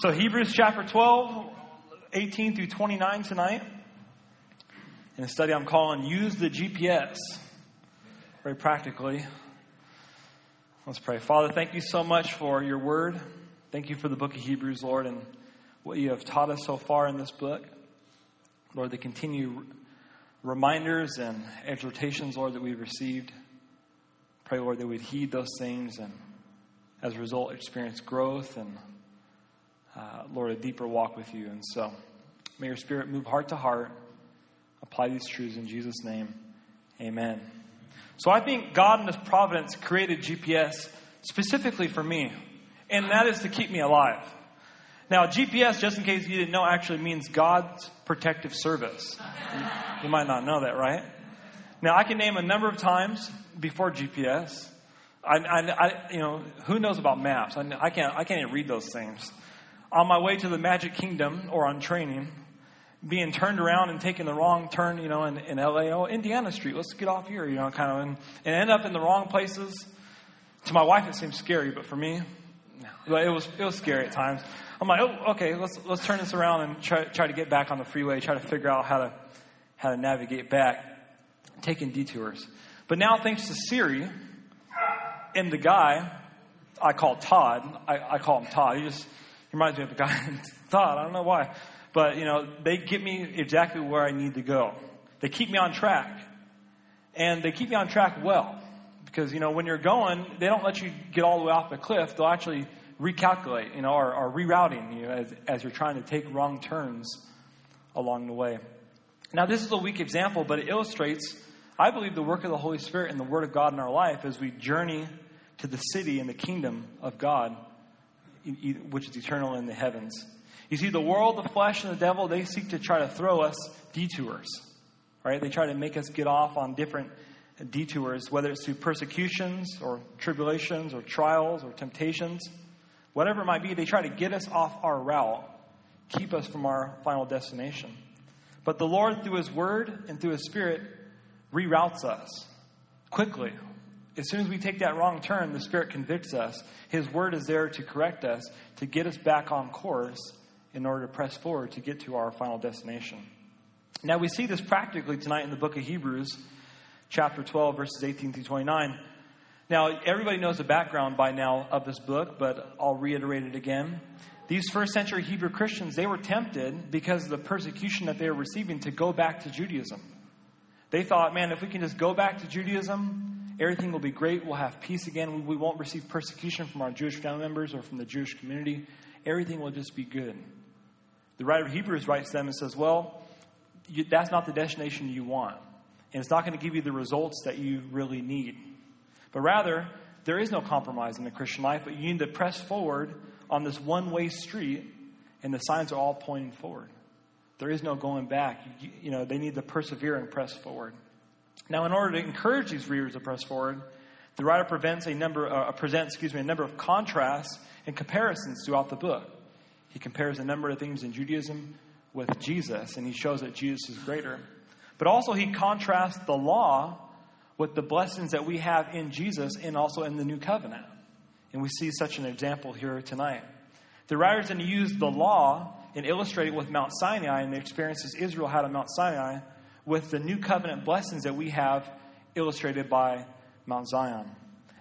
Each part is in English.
So, Hebrews chapter 12, 18 through 29 tonight. In a study I'm calling Use the GPS. Very practically. Let's pray. Father, thank you so much for your word. Thank you for the book of Hebrews, Lord, and what you have taught us so far in this book. Lord, the continued reminders and exhortations, Lord, that we've received. Pray, Lord, that we'd heed those things and as a result experience growth and uh, Lord, a deeper walk with you. And so may your spirit move heart to heart. Apply these truths in Jesus' name. Amen. So I think God in His providence created GPS specifically for me, and that is to keep me alive. Now, GPS, just in case you didn't know, actually means God's protective service. You might not know that, right? Now, I can name a number of times before GPS. I, I, I you know, who knows about maps? I, I can't, I can't even read those things on my way to the Magic Kingdom or on training, being turned around and taking the wrong turn, you know, in, in LA, oh, Indiana Street, let's get off here, you know, kind of, and, and end up in the wrong places. To my wife, it seems scary, but for me, no. it was, it was scary at times. I'm like, oh, okay, let's, let's turn this around and try, try to get back on the freeway, try to figure out how to, how to navigate back, taking detours. But now, thanks to Siri and the guy I call Todd, I, I call him Todd. He just, reminds me of a guy Todd. I don't know why. But, you know, they get me exactly where I need to go. They keep me on track. And they keep me on track well. Because, you know, when you're going, they don't let you get all the way off the cliff. They'll actually recalculate, you know, or, or rerouting you as, as you're trying to take wrong turns along the way. Now, this is a weak example, but it illustrates, I believe, the work of the Holy Spirit and the Word of God in our life as we journey to the city and the kingdom of God which is eternal in the heavens. You see, the world, the flesh, and the devil, they seek to try to throw us detours. Right? They try to make us get off on different detours, whether it's through persecutions or tribulations or trials or temptations. Whatever it might be, they try to get us off our route, keep us from our final destination. But the Lord, through His Word and through His Spirit, reroutes us quickly, as soon as we take that wrong turn, the Spirit convicts us. His word is there to correct us, to get us back on course in order to press forward to get to our final destination. Now, we see this practically tonight in the book of Hebrews, chapter 12, verses 18 through 29. Now, everybody knows the background by now of this book, but I'll reiterate it again. These first century Hebrew Christians, they were tempted because of the persecution that they were receiving to go back to Judaism. They thought, man, if we can just go back to Judaism, Everything will be great. We'll have peace again. We won't receive persecution from our Jewish family members or from the Jewish community. Everything will just be good. The writer of Hebrews writes them and says, Well, you, that's not the destination you want. And it's not going to give you the results that you really need. But rather, there is no compromise in the Christian life, but you need to press forward on this one way street, and the signs are all pointing forward. There is no going back. You, you know, they need to persevere and press forward. Now, in order to encourage these readers to press forward, the writer presents a number, uh, presents, excuse me, a number of contrasts and comparisons throughout the book. He compares a number of things in Judaism with Jesus, and he shows that Jesus is greater. But also, he contrasts the law with the blessings that we have in Jesus and also in the new covenant. And we see such an example here tonight. The writer's going to use the law and illustrate it with Mount Sinai and the experiences Israel had on Mount Sinai with the new covenant blessings that we have illustrated by Mount Zion.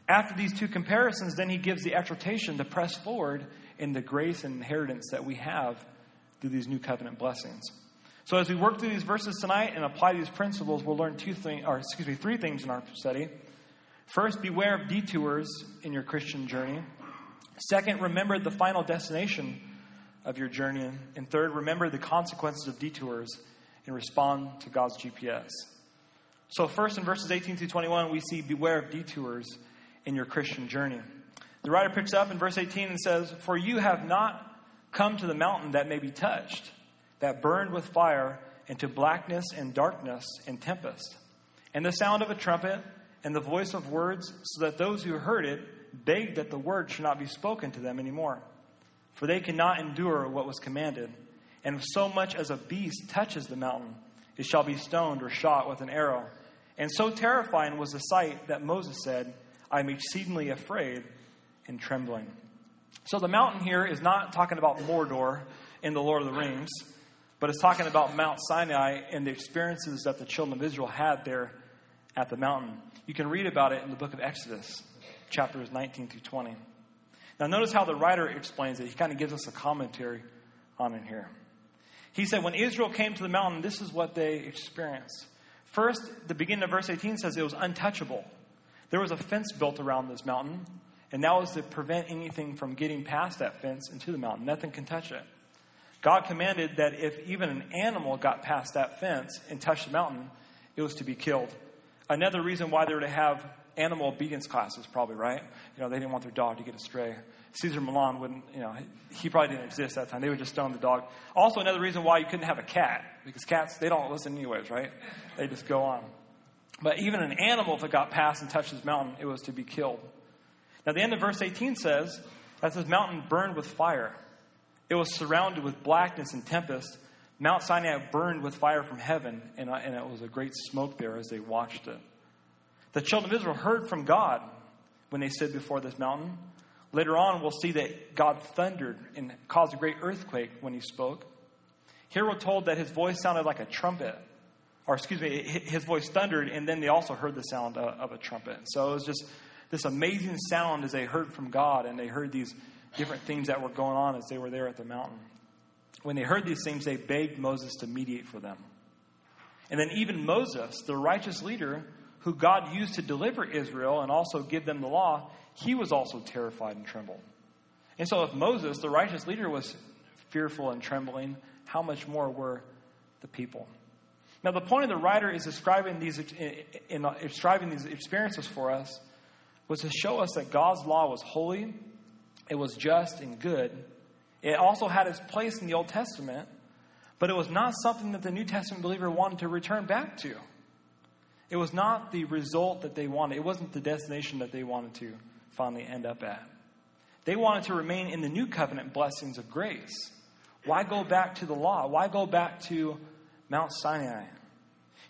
After these two comparisons, then he gives the exhortation to press forward in the grace and inheritance that we have through these new covenant blessings. So as we work through these verses tonight and apply these principles, we'll learn two things, or excuse me, three things in our study. First, beware of detours in your Christian journey. Second, remember the final destination of your journey. And third, remember the consequences of detours and respond to God's GPS. So, first in verses 18 through 21, we see beware of detours in your Christian journey. The writer picks up in verse 18 and says, For you have not come to the mountain that may be touched, that burned with fire, into blackness and darkness and tempest, and the sound of a trumpet and the voice of words, so that those who heard it begged that the word should not be spoken to them anymore. For they cannot endure what was commanded. And so much as a beast touches the mountain, it shall be stoned or shot with an arrow. And so terrifying was the sight that Moses said, I am exceedingly afraid and trembling. So the mountain here is not talking about Mordor in the Lord of the Rings, but it's talking about Mount Sinai and the experiences that the children of Israel had there at the mountain. You can read about it in the book of Exodus, chapters 19 through 20. Now, notice how the writer explains it. He kind of gives us a commentary on it here. He said, When Israel came to the mountain, this is what they experienced. First, the beginning of verse 18 says it was untouchable. There was a fence built around this mountain, and that was to prevent anything from getting past that fence into the mountain. Nothing can touch it. God commanded that if even an animal got past that fence and touched the mountain, it was to be killed. Another reason why they were to have animal obedience classes, probably, right? You know, they didn't want their dog to get astray. Cesar Millan wouldn't, you know, he probably didn't exist at that time. They would just stone the dog. Also, another reason why you couldn't have a cat, because cats, they don't listen anyways, right? They just go on. But even an animal, if it got past and touched this mountain, it was to be killed. Now, the end of verse 18 says that this mountain burned with fire. It was surrounded with blackness and tempest. Mount Sinai burned with fire from heaven, and, and it was a great smoke there as they watched it. The children of Israel heard from God when they stood before this mountain. Later on, we'll see that God thundered and caused a great earthquake when he spoke. Here we're told that his voice sounded like a trumpet, or excuse me, his voice thundered, and then they also heard the sound of a trumpet. So it was just this amazing sound as they heard from God, and they heard these different things that were going on as they were there at the mountain. When they heard these things, they begged Moses to mediate for them. And then even Moses, the righteous leader who God used to deliver Israel and also give them the law, he was also terrified and trembled. And so, if Moses, the righteous leader, was fearful and trembling, how much more were the people? Now, the point of the writer is describing these, in describing these experiences for us was to show us that God's law was holy, it was just and good. It also had its place in the Old Testament, but it was not something that the New Testament believer wanted to return back to. It was not the result that they wanted, it wasn't the destination that they wanted to finally end up at. They wanted to remain in the new covenant blessings of grace. Why go back to the law? Why go back to Mount Sinai?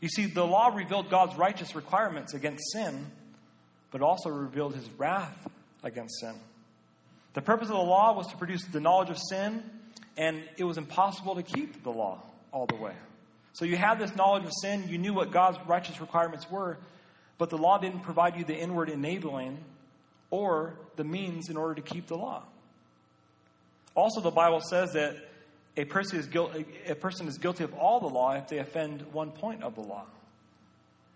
You see, the law revealed God's righteous requirements against sin, but also revealed his wrath against sin. The purpose of the law was to produce the knowledge of sin, and it was impossible to keep the law all the way. So you had this knowledge of sin, you knew what God's righteous requirements were, but the law didn't provide you the inward enabling or the means in order to keep the law. Also, the Bible says that a person is, guilty, a person is guilty of all the law if they offend one point of the law.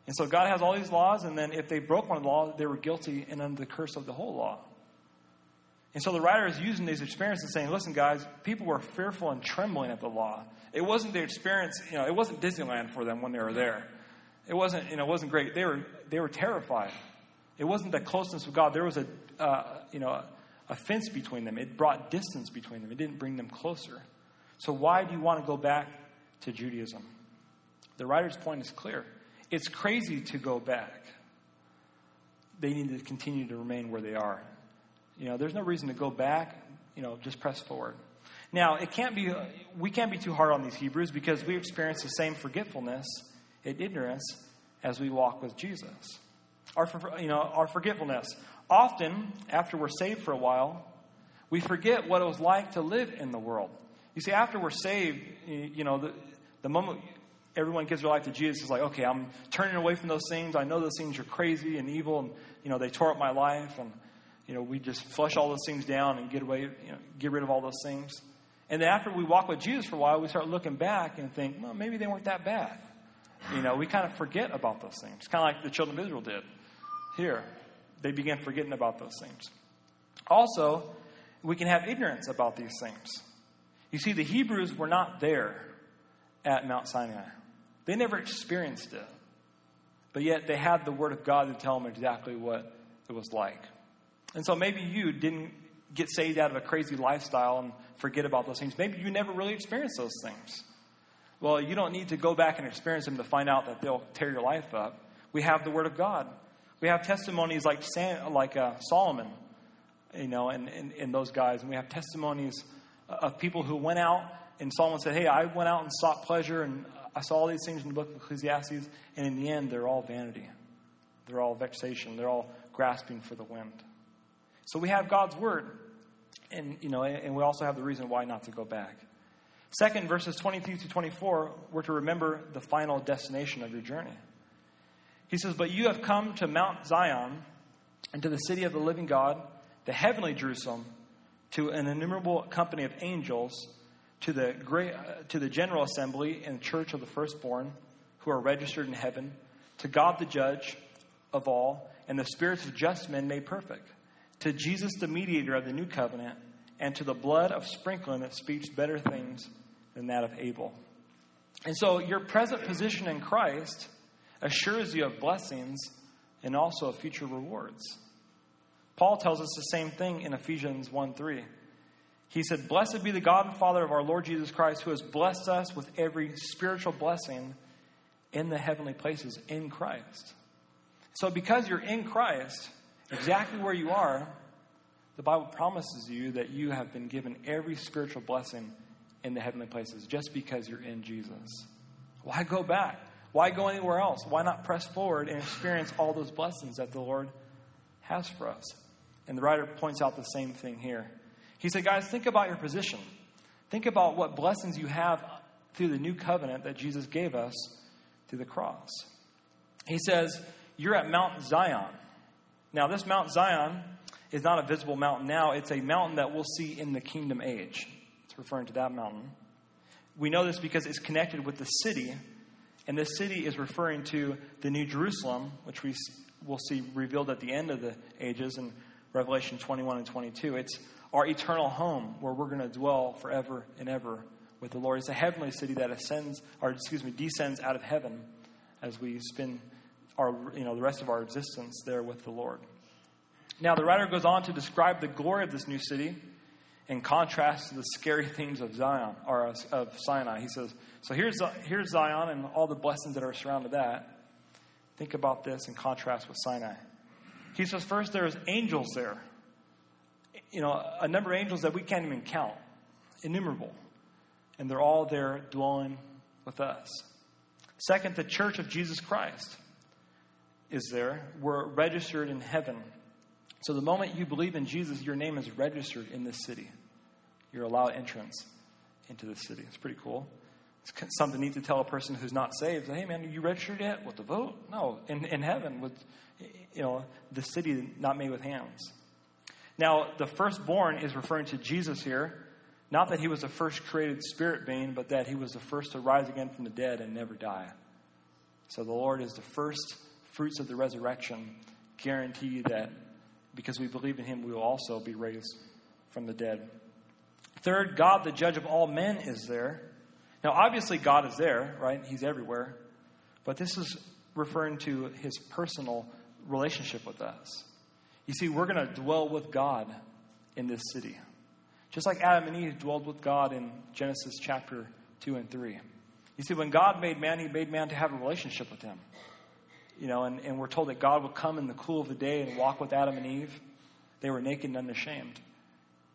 And so God has all these laws, and then if they broke one law, they were guilty and under the curse of the whole law. And so the writer is using these experiences saying, listen, guys, people were fearful and trembling at the law. It wasn't the experience, you know, it wasn't Disneyland for them when they were there. It wasn't, you know, it wasn't great. They were, they were terrified. It wasn't the closeness with God. There was a, uh, you know, a fence between them. It brought distance between them. It didn't bring them closer. So why do you want to go back to Judaism? The writer's point is clear. It's crazy to go back. They need to continue to remain where they are. You know, there's no reason to go back. You know, just press forward. Now, it can't be, we can't be too hard on these Hebrews because we experience the same forgetfulness and ignorance as we walk with Jesus. Our, you know, our forgetfulness. Often, after we're saved for a while, we forget what it was like to live in the world. You see, after we're saved, you know, the, the moment everyone gives their life to Jesus is like, okay, I'm turning away from those things. I know those things are crazy and evil, and you know they tore up my life, and you know we just flush all those things down and get away, you know, get rid of all those things. And then after we walk with Jesus for a while, we start looking back and think, well, maybe they weren't that bad. You know, we kind of forget about those things, kind of like the children of Israel did here. They began forgetting about those things. Also, we can have ignorance about these things. You see, the Hebrews were not there at Mount Sinai, they never experienced it. But yet, they had the Word of God to tell them exactly what it was like. And so maybe you didn't get saved out of a crazy lifestyle and forget about those things. Maybe you never really experienced those things. Well, you don't need to go back and experience them to find out that they'll tear your life up. We have the Word of God. We have testimonies like Sam, like uh, Solomon, you know, and, and, and those guys. And we have testimonies of people who went out, and Solomon said, Hey, I went out and sought pleasure, and I saw all these things in the book of Ecclesiastes, and in the end, they're all vanity. They're all vexation. They're all grasping for the wind. So we have God's Word. And, you know, and we also have the reason why not to go back. Second, verses 22 to 24, we're to remember the final destination of your journey. He says, But you have come to Mount Zion and to the city of the living God, the heavenly Jerusalem, to an innumerable company of angels, to the, great, uh, to the general assembly and church of the firstborn who are registered in heaven, to God the judge of all, and the spirits of just men made perfect, to Jesus the mediator of the new covenant, and to the blood of sprinkling that speaks better things than that of Abel. And so your present position in Christ assures you of blessings and also of future rewards. Paul tells us the same thing in Ephesians 1 3. He said, Blessed be the God and Father of our Lord Jesus Christ, who has blessed us with every spiritual blessing in the heavenly places in Christ. So, because you're in Christ, exactly where you are, the Bible promises you that you have been given every spiritual blessing in the heavenly places just because you're in Jesus. Why go back? Why go anywhere else? Why not press forward and experience all those blessings that the Lord has for us? And the writer points out the same thing here. He said, Guys, think about your position. Think about what blessings you have through the new covenant that Jesus gave us through the cross. He says, You're at Mount Zion. Now, this Mount Zion is not a visible mountain now, it's a mountain that we'll see in the kingdom age. It's referring to that mountain. We know this because it's connected with the city, and this city is referring to the New Jerusalem, which we will see revealed at the end of the ages in Revelation 21 and 22. It's our eternal home where we're going to dwell forever and ever with the Lord. It's a heavenly city that ascends, or excuse me, descends out of heaven as we spend our, you know, the rest of our existence there with the Lord. Now, the writer goes on to describe the glory of this new city in contrast to the scary things of Zion or of Sinai. He says, "So here's uh, here's Zion and all the blessings that are surrounded that. Think about this in contrast with Sinai." He says, first there's angels there. You know, a number of angels that we can't even count, innumerable and they're all there dwelling with us. Second, the church of Jesus Christ is there. We're registered in heaven. So the moment you believe in Jesus, your name is registered in this city. You're allowed entrance into the city. It's pretty cool. It's something neat to tell a person who's not saved. Hey, man, are you registered yet? With the vote? No, in, in heaven with, you know, the city not made with hands. Now, the firstborn is referring to Jesus here. Not that he was the first created spirit being, but that he was the first to rise again from the dead and never die. So the Lord is the first fruits of the resurrection, guarantee that because we believe in him, we will also be raised from the dead. Third, God, the judge of all men, is there. Now, obviously, God is there, right? He's everywhere. But this is referring to his personal relationship with us. You see, we're going to dwell with God in this city. Just like Adam and Eve dwelled with God in Genesis chapter 2 and 3. You see, when God made man, he made man to have a relationship with him. You know, and, and we're told that God would come in the cool of the day and walk with Adam and Eve. They were naked and unashamed.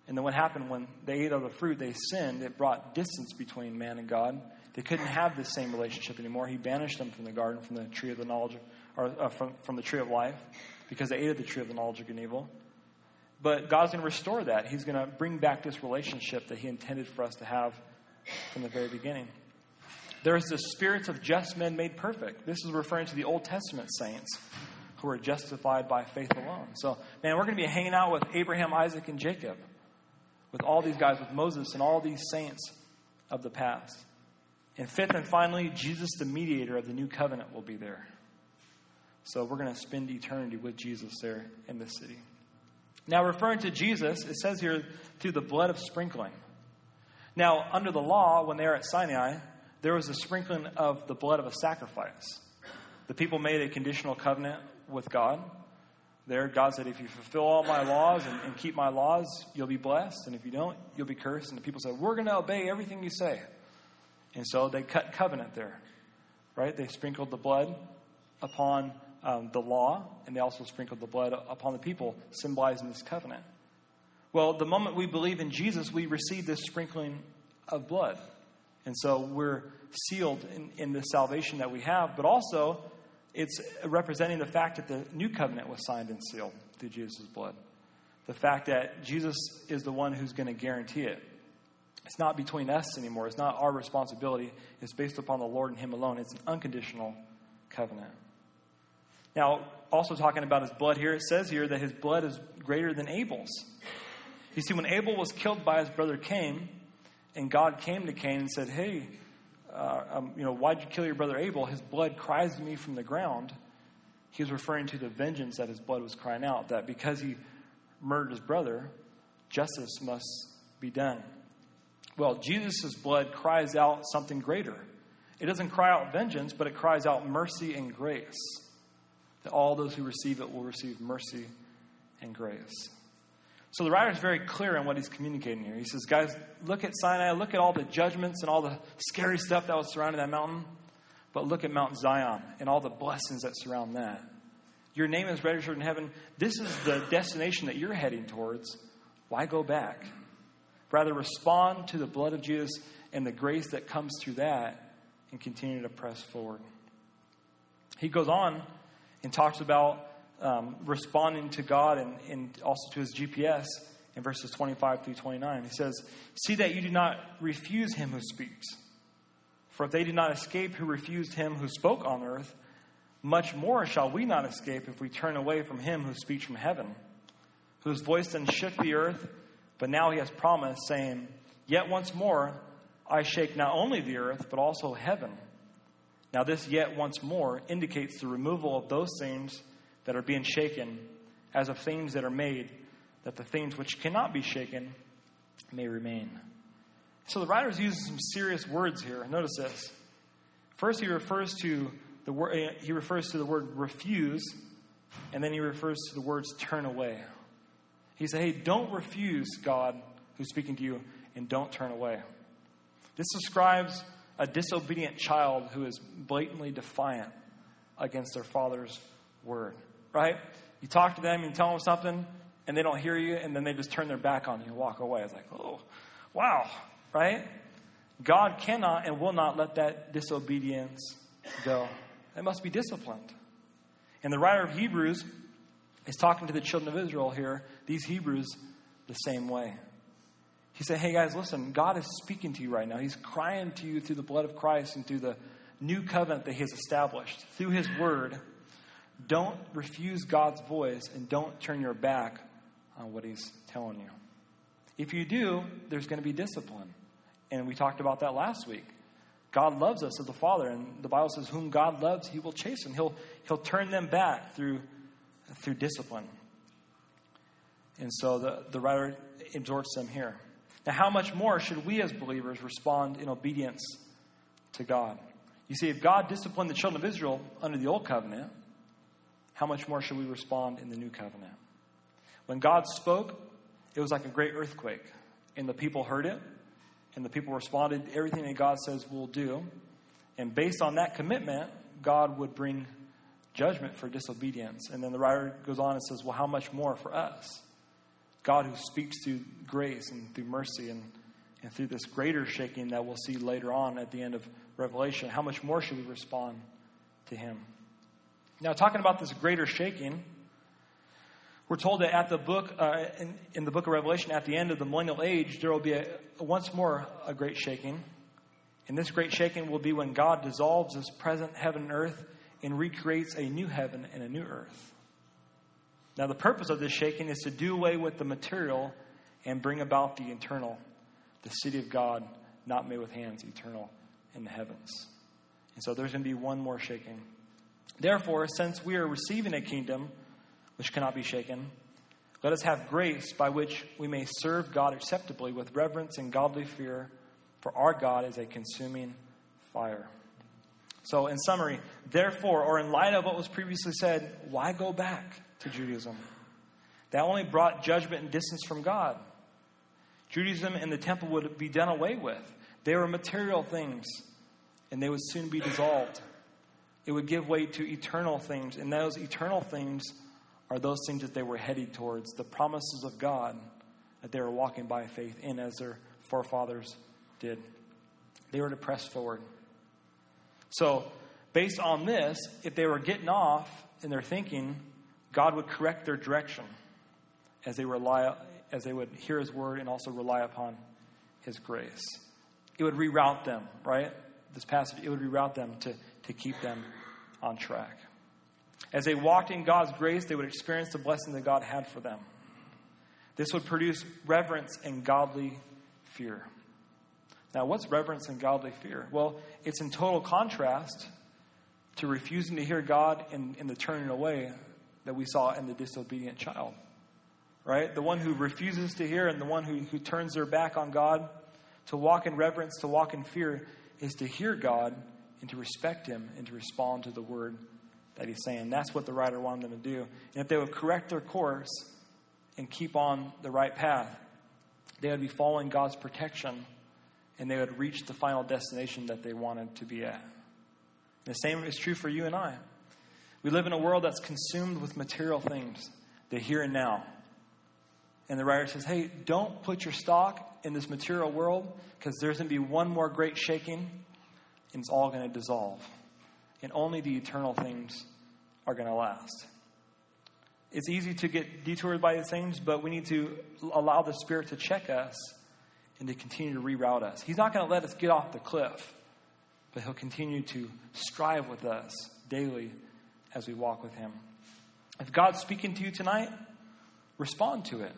And then what happened when they ate of the fruit, they sinned. It brought distance between man and God. They couldn't have this same relationship anymore. He banished them from the garden, from the tree of the knowledge, of, or uh, from, from the tree of life, because they ate of the tree of the knowledge of good and evil. But God's going to restore that. He's going to bring back this relationship that He intended for us to have from the very beginning. There's the spirits of just men made perfect. This is referring to the Old Testament saints who are justified by faith alone. So, man, we're going to be hanging out with Abraham, Isaac, and Jacob, with all these guys, with Moses, and all these saints of the past. And fifth and finally, Jesus, the mediator of the new covenant, will be there. So, we're going to spend eternity with Jesus there in the city. Now, referring to Jesus, it says here, through the blood of sprinkling. Now, under the law, when they were at Sinai, there was a sprinkling of the blood of a sacrifice. The people made a conditional covenant with God. There, God said, if you fulfill all my laws and, and keep my laws, you'll be blessed. And if you don't, you'll be cursed. And the people said, we're going to obey everything you say. And so they cut covenant there, right? They sprinkled the blood upon um, the law, and they also sprinkled the blood upon the people, symbolizing this covenant. Well, the moment we believe in Jesus, we receive this sprinkling of blood. And so we're sealed in, in the salvation that we have, but also it's representing the fact that the new covenant was signed and sealed through Jesus' blood. the fact that Jesus is the one who's going to guarantee it. It's not between us anymore. It's not our responsibility. It's based upon the Lord and Him alone. It's an unconditional covenant. Now, also talking about his blood here, it says here that his blood is greater than Abel's. You see, when Abel was killed by his brother Cain, and God came to Cain and said, Hey, uh, um, you know, why'd you kill your brother Abel? His blood cries to me from the ground. He was referring to the vengeance that his blood was crying out, that because he murdered his brother, justice must be done. Well, Jesus' blood cries out something greater. It doesn't cry out vengeance, but it cries out mercy and grace. That all those who receive it will receive mercy and grace. So the writer is very clear on what he's communicating here. He says, Guys, look at Sinai, look at all the judgments and all the scary stuff that was surrounding that mountain, but look at Mount Zion and all the blessings that surround that. Your name is registered in heaven. This is the destination that you're heading towards. Why go back? Rather, respond to the blood of Jesus and the grace that comes through that and continue to press forward. He goes on and talks about um, responding to God and, and also to his GPS in verses 25 through 29. He says, See that you do not refuse him who speaks. For if they did not escape who refused him who spoke on earth, much more shall we not escape if we turn away from him who speaks from heaven, whose voice then shook the earth but now he has promised, saying, Yet once more I shake not only the earth, but also heaven. Now, this yet once more indicates the removal of those things that are being shaken, as of things that are made, that the things which cannot be shaken may remain. So the writer is using some serious words here. Notice this. First, he refers to the word. Eh, he refers to the word refuse, and then he refers to the words turn away. He said, Hey, don't refuse God who's speaking to you and don't turn away. This describes a disobedient child who is blatantly defiant against their father's word, right? You talk to them, you tell them something, and they don't hear you, and then they just turn their back on you and walk away. It's like, oh, wow, right? God cannot and will not let that disobedience go. It must be disciplined. And the writer of Hebrews is talking to the children of Israel here, these Hebrews, the same way. He said, Hey guys, listen, God is speaking to you right now. He's crying to you through the blood of Christ and through the new covenant that He has established, through His word. Don't refuse God's voice and don't turn your back on what He's telling you. If you do, there's going to be discipline. And we talked about that last week. God loves us as the father, and the Bible says, Whom God loves, He will chasten. He'll, he'll turn them back through through discipline. And so the, the writer exhorts them here. Now, how much more should we as believers respond in obedience to God? You see, if God disciplined the children of Israel under the old covenant, how much more should we respond in the new covenant? When God spoke, it was like a great earthquake, and the people heard it, and the people responded everything that God says we'll do. And based on that commitment, God would bring judgment for disobedience. And then the writer goes on and says, Well, how much more for us? God who speaks through grace and through mercy and, and through this greater shaking that we'll see later on at the end of Revelation, how much more should we respond to him? Now, talking about this greater shaking, we're told that at the book, uh, in, in, the book of Revelation, at the end of the millennial age, there will be a, once more a great shaking. And this great shaking will be when God dissolves his present heaven and earth and recreates a new heaven and a new earth. Now, the purpose of this shaking is to do away with the material and bring about the eternal, the city of God, not made with hands, eternal in the heavens. And so there's going to be one more shaking. Therefore, since we are receiving a kingdom which cannot be shaken, let us have grace by which we may serve God acceptably with reverence and godly fear, for our God is a consuming fire. So, in summary, therefore, or in light of what was previously said, why go back to Judaism? That only brought judgment and distance from God. Judaism and the temple would be done away with. They were material things, and they would soon be dissolved. It would give way to eternal things, and those eternal things are those things that they were headed towards the promises of God that they were walking by faith in, as their forefathers did. They were to press forward. So, based on this, if they were getting off in their thinking, God would correct their direction. as they rely as they would hear his word and also rely upon his grace. It would reroute them, right? This passage, it would reroute them to, to keep them on track. As they walked in God's grace, they would experience the blessing that God had for them. This would produce reverence and godly fear. Now, what's reverence and godly fear? Well, it's in total contrast to refusing to hear God and, the turning away that we saw in the disobedient child. Right? The one who refuses to hear and the one who, who turns their back on God, to walk in reverence, to walk in fear, is to hear God and to respect Him and to respond to the word that He's saying. That's what the writer wanted them to do. And if they would correct their course and keep on the right path, they would be following God's protection and they would reach the final destination that they wanted to be at. And the same is true for you and I. We live in a world that's consumed with material things, the here and now. And the writer says, hey, don't put your stock in this material world because there's going to be one more great shaking and it's all going to dissolve. And only the eternal things are going to last. It's easy to get detoured by these things, but we need to allow the Spirit to check us and to continue to reroute us. He's not going to let us get off the cliff, but He'll continue to strive with us daily as we walk with Him. If God's speaking to you tonight, respond to it.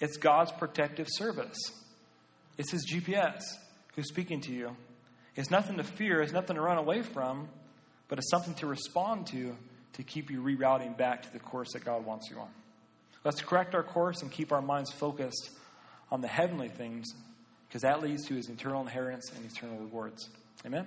It's God's protective service, it's His GPS who's speaking to you. It's nothing to fear, it's nothing to run away from, but it's something to respond to to keep you rerouting back to the course that God wants you on. Let's correct our course and keep our minds focused on the heavenly things because that leads to his eternal inheritance and eternal rewards. Amen?